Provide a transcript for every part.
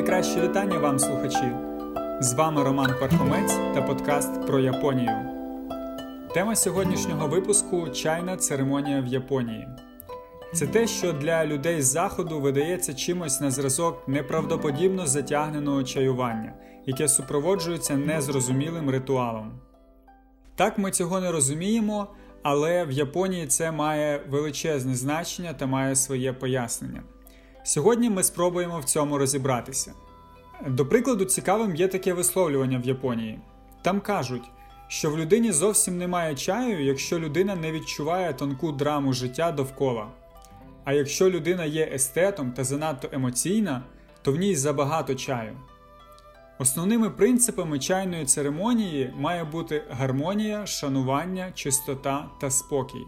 найкраще вітання вам, слухачі! З вами Роман Пархомець та подкаст про Японію. Тема сьогоднішнього випуску чайна церемонія в Японії. Це те, що для людей з заходу видається чимось на зразок неправдоподібно затягненого чаювання, яке супроводжується незрозумілим ритуалом. Так ми цього не розуміємо, але в Японії це має величезне значення та має своє пояснення. Сьогодні ми спробуємо в цьому розібратися. До прикладу, цікавим є таке висловлювання в Японії. Там кажуть, що в людині зовсім немає чаю, якщо людина не відчуває тонку драму життя довкола. А якщо людина є естетом та занадто емоційна, то в ній забагато чаю. Основними принципами чайної церемонії має бути гармонія, шанування, чистота та спокій.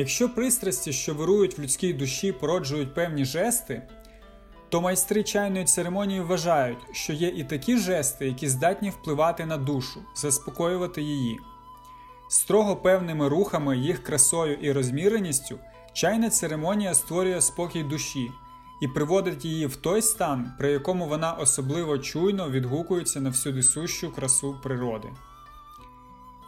Якщо пристрасті, що вирують в людській душі, породжують певні жести, то майстри чайної церемонії вважають, що є і такі жести, які здатні впливати на душу, заспокоювати її. Строго певними рухами, їх красою і розміреністю, чайна церемонія створює спокій душі і приводить її в той стан, при якому вона особливо чуйно відгукується на всюди сущу красу природи.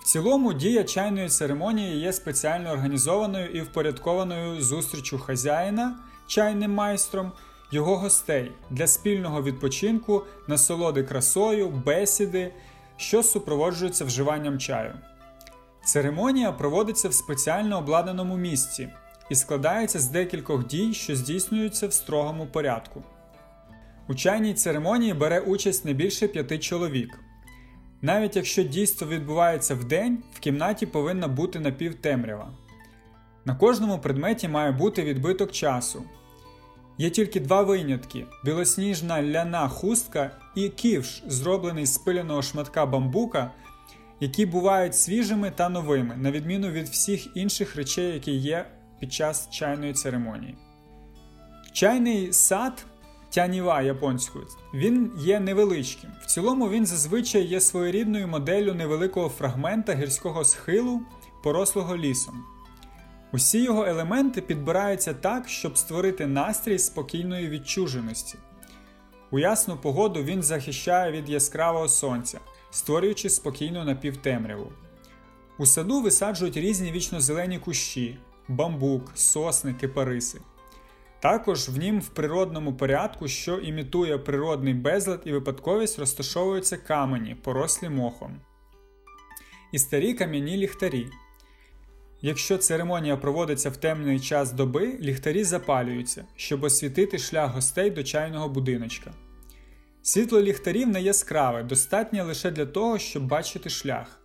В цілому дія чайної церемонії є спеціально організованою і впорядкованою зустрічю хазяїна чайним майстром, його гостей для спільного відпочинку, насолоди красою, бесіди, що супроводжуються вживанням чаю. Церемонія проводиться в спеціально обладнаному місці і складається з декількох дій, що здійснюються в строгому порядку. У чайній церемонії бере участь не більше п'яти чоловік. Навіть якщо дійство відбувається в день, в кімнаті повинна бути напівтемрява. На кожному предметі має бути відбиток часу. Є тільки два винятки: білосніжна ляна хустка і ківш, зроблений з пиляного шматка бамбука, які бувають свіжими та новими, на відміну від всіх інших речей, які є під час чайної церемонії. Чайний сад тяніва японською, він є невеличким. В цілому він зазвичай є своєрідною моделлю невеликого фрагмента гірського схилу, порослого лісом. Усі його елементи підбираються так, щоб створити настрій спокійної відчуженості. У ясну погоду він захищає від яскравого сонця, створюючи спокійну напівтемряву. У саду висаджують різні вічно-зелені кущі, бамбук, сосни, кипариси. Також в нім в природному порядку, що імітує природний безлад і випадковість, розташовуються камені, порослі мохом. І старі кам'яні ліхтарі. Якщо церемонія проводиться в темний час доби, ліхтарі запалюються, щоб освітити шлях гостей до чайного будиночка. Світло ліхтарів не яскраве, достатнє лише для того, щоб бачити шлях.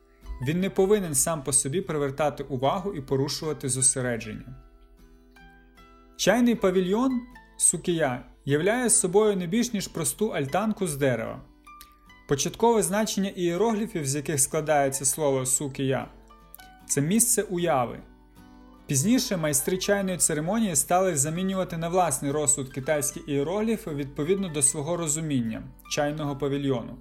Він не повинен сам по собі привертати увагу і порушувати зосередження. Чайний павільйон сукія являє собою не більш ніж просту альтанку з дерева. Початкове значення ієрогліфів, з яких складається слово сукія, це місце уяви. Пізніше майстри чайної церемонії стали замінювати на власний розсуд китайські ієрогліфи відповідно до свого розуміння чайного павільйону.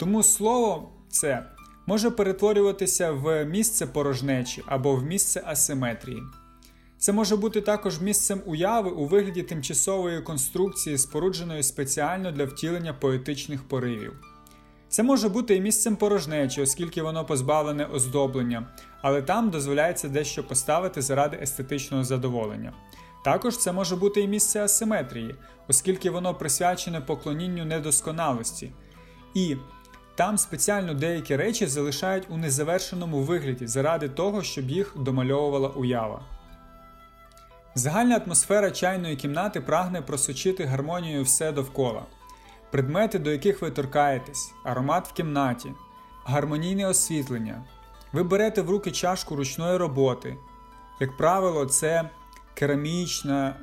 Тому слово це може перетворюватися в місце порожнечі або в місце асиметрії. Це може бути також місцем уяви у вигляді тимчасової конструкції, спорудженої спеціально для втілення поетичних поривів. Це може бути і місцем порожнечі, оскільки воно позбавлене оздоблення, але там дозволяється дещо поставити заради естетичного задоволення. Також це може бути і місце асиметрії, оскільки воно присвячене поклонінню недосконалості. І там спеціально деякі речі залишають у незавершеному вигляді заради того, щоб їх домальовувала уява. Загальна атмосфера чайної кімнати прагне просочити гармонію все довкола, предмети, до яких ви торкаєтесь, аромат в кімнаті, гармонійне освітлення. Ви берете в руки чашку ручної роботи. Як правило, це керамічна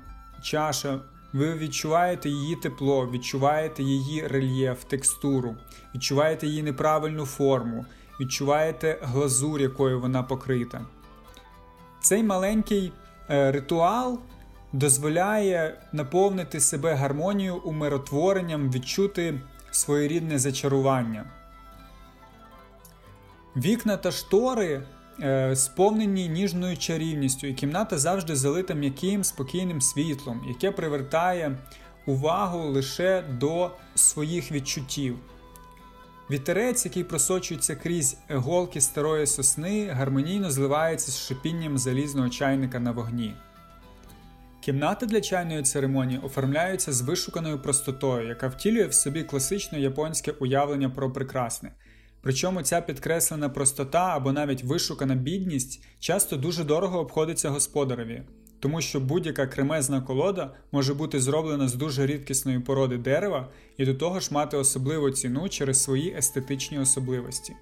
чаша. Ви відчуваєте її тепло, відчуваєте її рельєф, текстуру, відчуваєте її неправильну форму, відчуваєте глазур, якою вона покрита. Цей маленький ритуал дозволяє наповнити себе гармонією, умиротворенням, відчути своєрідне зачарування. Вікна та штори е, сповнені ніжною чарівністю, і кімната завжди залита м'яким спокійним світлом, яке привертає увагу лише до своїх відчуттів. Вітерець, який просочується крізь голки старої сосни, гармонійно зливається з шипінням залізного чайника на вогні. Кімнати для чайної церемонії оформляються з вишуканою простотою, яка втілює в собі класичне японське уявлення про прекрасне. Причому ця підкреслена простота або навіть вишукана бідність часто дуже дорого обходиться господареві, тому що будь-яка кремезна колода може бути зроблена з дуже рідкісної породи дерева і до того ж мати особливу ціну через свої естетичні особливості.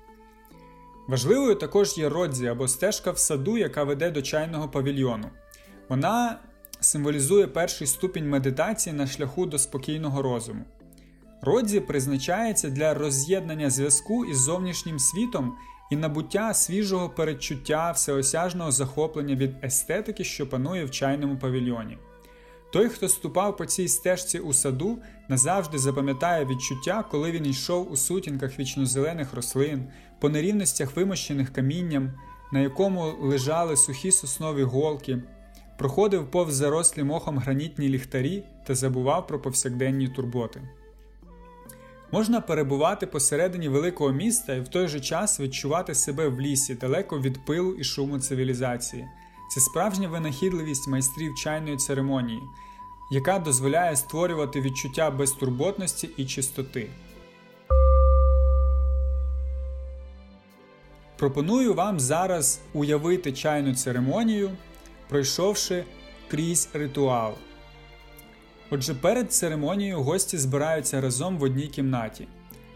Важливою також є родзі або стежка в саду, яка веде до чайного павільйону. Вона символізує перший ступінь медитації на шляху до спокійного розуму. Родзі призначається для роз'єднання зв'язку із зовнішнім світом і набуття свіжого передчуття всеосяжного захоплення від естетики, що панує в чайному павільйоні. Той, хто ступав по цій стежці у саду, назавжди запам'ятає відчуття, коли він йшов у сутінках вічнозелених рослин, по нерівностях вимощених камінням, на якому лежали сухі соснові голки, проходив повз зарослі мохом гранітні ліхтарі та забував про повсякденні турботи. Можна перебувати посередині великого міста і в той же час відчувати себе в лісі, далеко від пилу і шуму цивілізації. Це справжня винахідливість майстрів чайної церемонії, яка дозволяє створювати відчуття безтурботності і чистоти. Пропоную вам зараз уявити чайну церемонію, пройшовши крізь ритуал. Отже, перед церемонією гості збираються разом в одній кімнаті.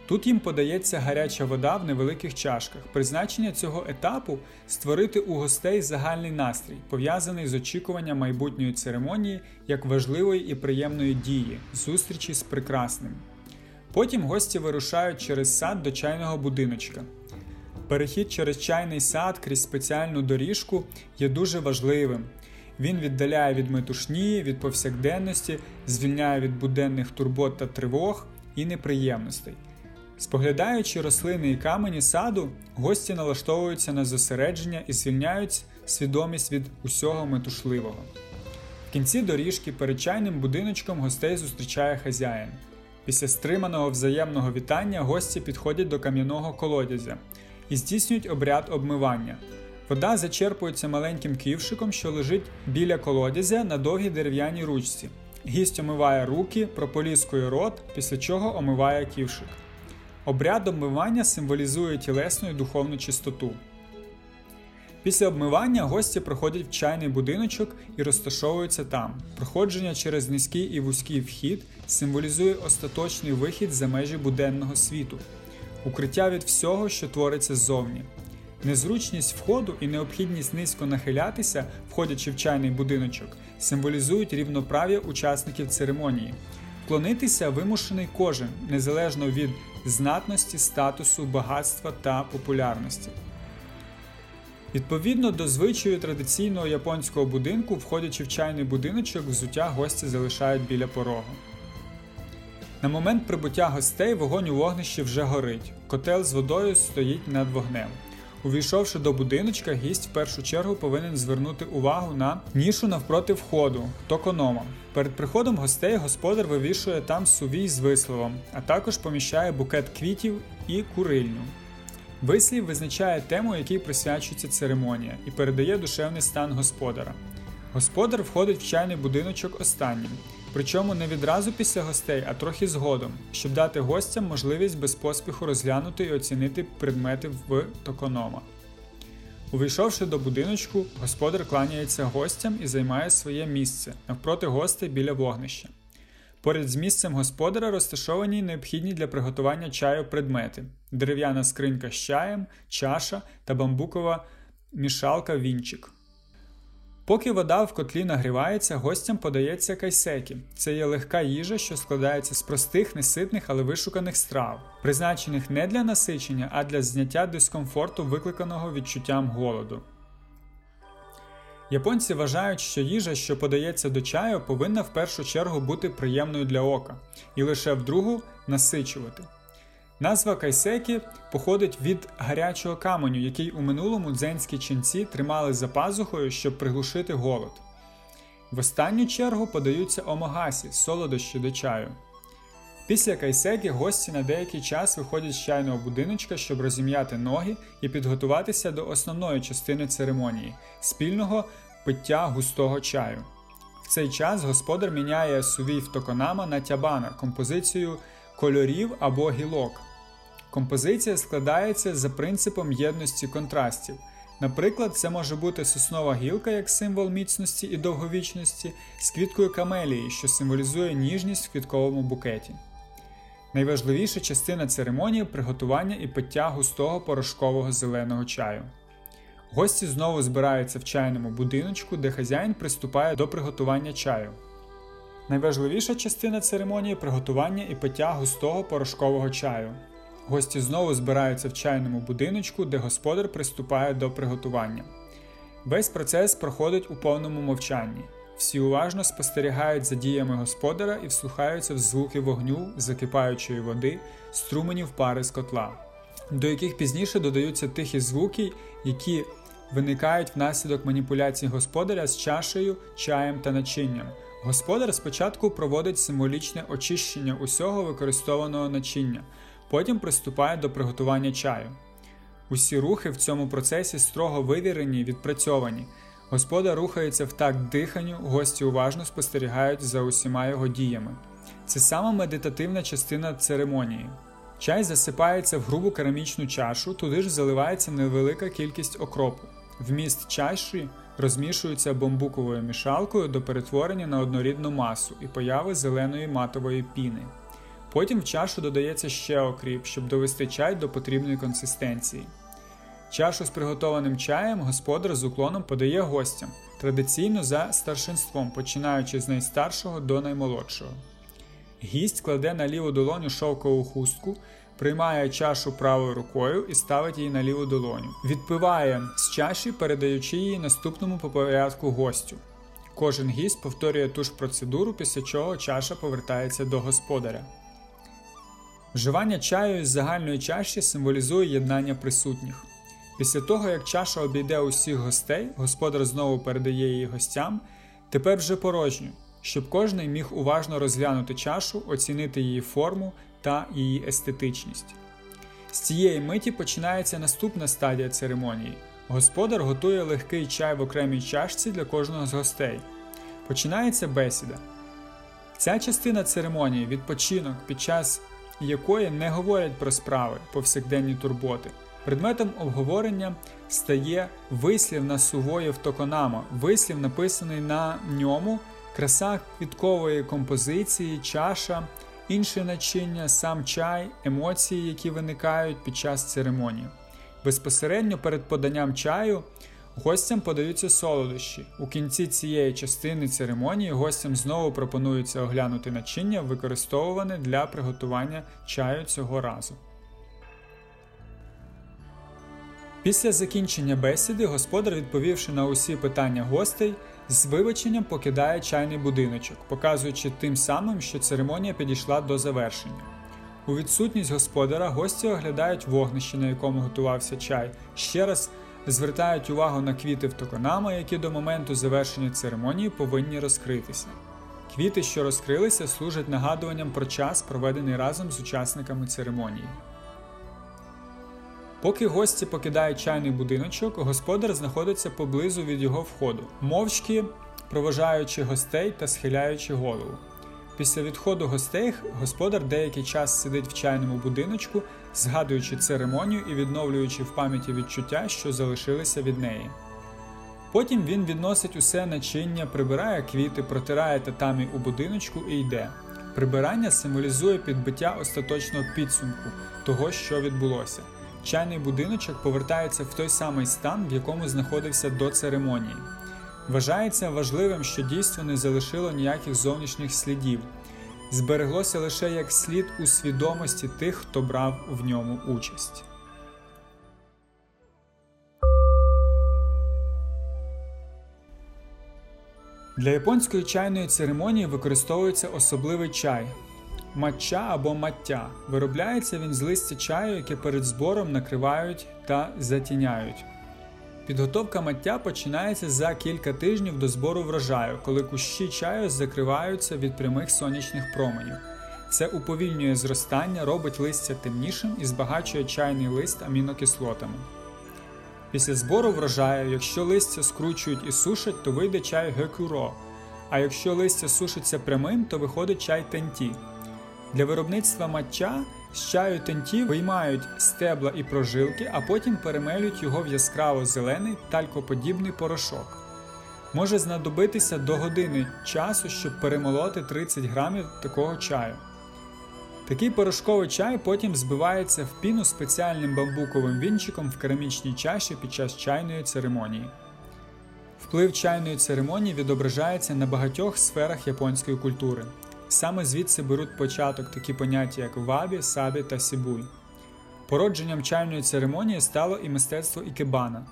Тут їм подається гаряча вода в невеликих чашках. Призначення цього етапу створити у гостей загальний настрій, пов'язаний з очікуванням майбутньої церемонії як важливої і приємної дії, зустрічі з прекрасним. Потім гості вирушають через сад до чайного будиночка. Перехід через чайний сад крізь спеціальну доріжку є дуже важливим. Він віддаляє від метушні, від повсякденності, звільняє від буденних турбот та тривог і неприємностей. Споглядаючи рослини і камені саду, гості налаштовуються на зосередження і звільняють свідомість від усього метушливого. В кінці доріжки перед чайним будиночком гостей зустрічає хазяїн. Після стриманого взаємного вітання гості підходять до кам'яного колодязя і здійснюють обряд обмивання. Вода зачерпується маленьким ківшиком, що лежить біля колодязя на довгій дерев'яній ручці. Гість омиває руки, прополіскує рот, після чого омиває ківшик. Обряд обмивання символізує тілесну і духовну чистоту. Після обмивання гості проходять в чайний будиночок і розташовуються там. Проходження через низький і вузький вхід символізує остаточний вихід за межі буденного світу, укриття від всього, що твориться ззовні. Незручність входу і необхідність низько нахилятися, входячи в чайний будиночок, символізують рівноправ'я учасників церемонії. Вклонитися вимушений кожен, незалежно від знатності, статусу, багатства та популярності. Відповідно до звичаю традиційного японського будинку, входячи в чайний будиночок, взуття гості залишають біля порогу. На момент прибуття гостей вогонь у вогнищі вже горить. Котел з водою стоїть над вогнем. Увійшовши до будиночка, гість в першу чергу повинен звернути увагу на нішу навпроти входу, токонома. Перед приходом гостей господар вивішує там сувій з висловом, а також поміщає букет квітів і курильню. Вислів визначає тему, якій присвячується церемонія, і передає душевний стан господара. Господар входить в чайний будиночок останнім, причому не відразу після гостей, а трохи згодом, щоб дати гостям можливість без поспіху розглянути і оцінити предмети в токонома. Увійшовши до будиночку, господар кланяється гостям і займає своє місце навпроти гостей біля вогнища. Поряд з місцем господара розташовані необхідні для приготування чаю предмети: дерев'яна скринька з чаєм, чаша та бамбукова мішалка вінчик. Поки вода в котлі нагрівається, гостям подається кайсекі. Це є легка їжа, що складається з простих, неситних, але вишуканих страв, призначених не для насичення, а для зняття дискомфорту, викликаного відчуттям голоду. Японці вважають, що їжа, що подається до чаю, повинна в першу чергу бути приємною для ока, і лише в другу насичувати. Назва кайсекі походить від гарячого каменю, який у минулому дзенські ченці тримали за пазухою, щоб приглушити голод. В останню чергу подаються омагасі солодощі до чаю. Після кайсеки гості на деякий час виходять з чайного будиночка, щоб розім'яти ноги і підготуватися до основної частини церемонії спільного пиття густого чаю. В цей час господар міняє сувій в токонама на тябана композицію кольорів або гілок. Композиція складається за принципом єдності контрастів. Наприклад, це може бути соснова гілка як символ міцності і довговічності з квіткою камелії, що символізує ніжність в квітковому букеті. Найважливіша частина церемонії приготування і пиття густого порошкового зеленого чаю. Гості знову збираються в чайному будиночку, де хазяїн приступає до приготування чаю. Найважливіша частина церемонії приготування і пиття густого порошкового чаю. Гості знову збираються в чайному будиночку, де господар приступає до приготування. Весь процес проходить у повному мовчанні. Всі уважно спостерігають за діями господара і вслухаються в звуки вогню, закипаючої води, струменів пари з котла, до яких пізніше додаються тихі звуки, які виникають внаслідок маніпуляцій господаря з чашею, чаєм та начинням. Господар спочатку проводить символічне очищення усього використованого начиння, потім приступає до приготування чаю. Усі рухи в цьому процесі строго вивірені й відпрацьовані. Господар рухається в такт диханню, гості уважно спостерігають за усіма його діями. Це саме медитативна частина церемонії. Чай засипається в грубу керамічну чашу, туди ж заливається невелика кількість окропу. Вміст чаші розмішується бамбуковою мішалкою до перетворення на однорідну масу і появи зеленої матової піни. Потім в чашу додається ще окріп, щоб довести чай до потрібної консистенції. Чашу з приготованим чаєм господар з уклоном подає гостям, традиційно за старшинством, починаючи з найстаршого до наймолодшого. Гість кладе на ліву долоню шовкову хустку, приймає чашу правою рукою і ставить її на ліву долоню. Відпиває з чаші, передаючи її наступному по порядку гостю. Кожен гість повторює ту ж процедуру, після чого чаша повертається до господаря. Вживання чаю із загальної чаші символізує єднання присутніх. Після того, як чаша обійде усіх гостей, господар знову передає її гостям, тепер вже порожню, щоб кожний міг уважно розглянути чашу, оцінити її форму та її естетичність. З цієї миті починається наступна стадія церемонії. Господар готує легкий чай в окремій чашці для кожного з гостей. Починається бесіда. Ця частина церемонії відпочинок, під час якої не говорять про справи, повсякденні турботи. Предметом обговорення стає вислів на сувоїв токонама, вислів, написаний на ньому, краса квіткової композиції, чаша, інше начиння, сам чай, емоції, які виникають під час церемонії. Безпосередньо перед поданням чаю гостям подаються солодощі. У кінці цієї частини церемонії гостям знову пропонується оглянути начиння, використовуване для приготування чаю цього разу. Після закінчення бесіди господар, відповівши на усі питання гостей, з вибаченням покидає чайний будиночок, показуючи тим самим, що церемонія підійшла до завершення. У відсутність господара гості оглядають вогнище, на якому готувався чай, ще раз звертають увагу на квіти в токонама, які до моменту завершення церемонії повинні розкритися. Квіти, що розкрилися, служать нагадуванням про час, проведений разом з учасниками церемонії. Поки гості покидають чайний будиночок, господар знаходиться поблизу від його входу, мовчки проважаючи гостей та схиляючи голову. Після відходу гостей господар деякий час сидить в чайному будиночку, згадуючи церемонію і відновлюючи в пам'яті відчуття, що залишилися від неї. Потім він відносить усе начиння, прибирає квіти, протирає татамі у будиночку і йде. Прибирання символізує підбиття остаточного підсумку того, що відбулося. Чайний будиночок повертається в той самий стан, в якому знаходився до церемонії. Вважається важливим, що дійство не залишило ніяких зовнішніх слідів, збереглося лише як слід у свідомості тих, хто брав в ньому участь. Для японської чайної церемонії використовується особливий чай матча або маття. Виробляється він з листя чаю, яке перед збором накривають та затіняють. Підготовка маття починається за кілька тижнів до збору врожаю, коли кущі чаю закриваються від прямих сонячних променів. Це уповільнює зростання, робить листя темнішим і збагачує чайний лист амінокислотами. Після збору врожаю, якщо листя скручують і сушать, то вийде чай гекюро, а якщо листя сушиться прямим, то виходить чай тенті. Для виробництва матча з чаю тенті виймають стебла і прожилки, а потім перемелюють його в яскраво зелений талькоподібний порошок. Може знадобитися до години часу, щоб перемолоти 30 грамів такого чаю. Такий порошковий чай потім збивається в піну спеціальним бамбуковим вінчиком в керамічній чаші під час чайної церемонії. Вплив чайної церемонії відображається на багатьох сферах японської культури. Саме звідси беруть початок такі поняття, як вабі, сабі та сібуй. Породженням чайної церемонії стало і мистецтво ікебана.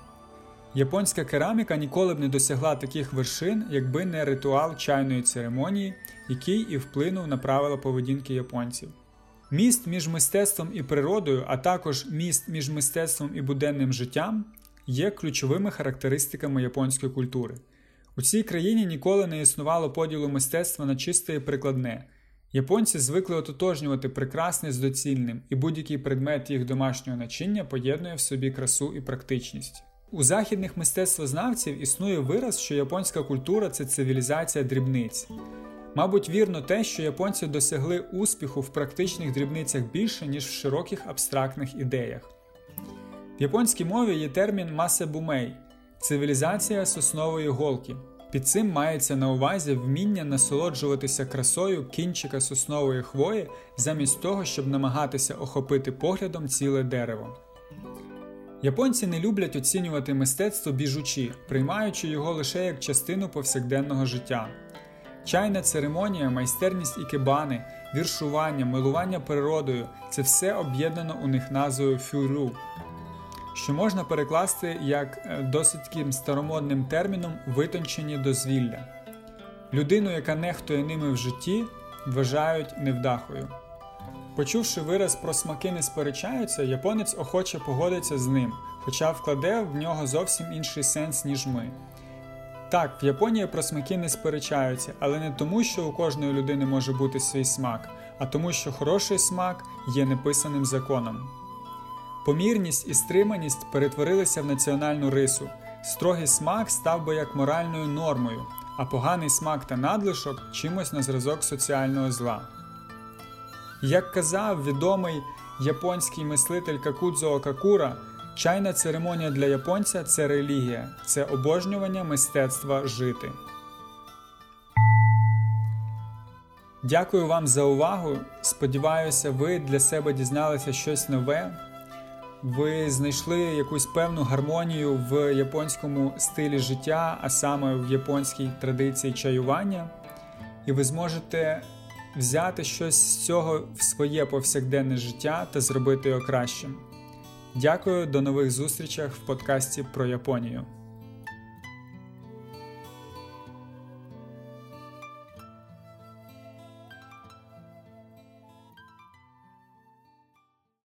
Японська кераміка ніколи б не досягла таких вершин, якби не ритуал чайної церемонії, який і вплинув на правила поведінки японців. Міст між мистецтвом і природою, а також міст між мистецтвом і буденним життям є ключовими характеристиками японської культури. У цій країні ніколи не існувало поділу мистецтва на чисте і прикладне. Японці звикли ототожнювати прекрасне з доцільним, і будь-який предмет їх домашнього начиння поєднує в собі красу і практичність. У західних мистецтвознавців існує вираз, що японська культура це цивілізація дрібниць. Мабуть, вірно те, що японці досягли успіху в практичних дрібницях більше, ніж в широких абстрактних ідеях. В японській мові є термін масебумей цивілізація соснової голки. Під цим мається на увазі вміння насолоджуватися красою кінчика соснової хвої замість того, щоб намагатися охопити поглядом ціле дерево. Японці не люблять оцінювати мистецтво біжучі, приймаючи його лише як частину повсякденного життя. Чайна церемонія, майстерність ікебани, віршування, милування природою це все об'єднано у них назвою фюру, що можна перекласти як е, досить таким старомодним терміном витончені дозвілля. Людину, яка нехтує ними в житті, вважають невдахою. Почувши вираз про смаки не сперечаються, японець охоче погодиться з ним, хоча вкладе в нього зовсім інший сенс, ніж ми. Так, в Японії про смаки не сперечаються, але не тому, що у кожної людини може бути свій смак, а тому, що хороший смак є неписаним законом. Помірність і стриманість перетворилися в національну рису. Строгий смак став би як моральною нормою, а поганий смак та надлишок чимось на зразок соціального зла. Як казав відомий японський мислитель Какудзо Какура, чайна церемонія для японця це релігія, це обожнювання мистецтва жити. Дякую вам за увагу. Сподіваюся, ви для себе дізналися щось нове. Ви знайшли якусь певну гармонію в японському стилі життя, а саме в японській традиції чаювання, і ви зможете взяти щось з цього в своє повсякденне життя та зробити його кращим. Дякую, до нових зустрічей в подкасті про Японію.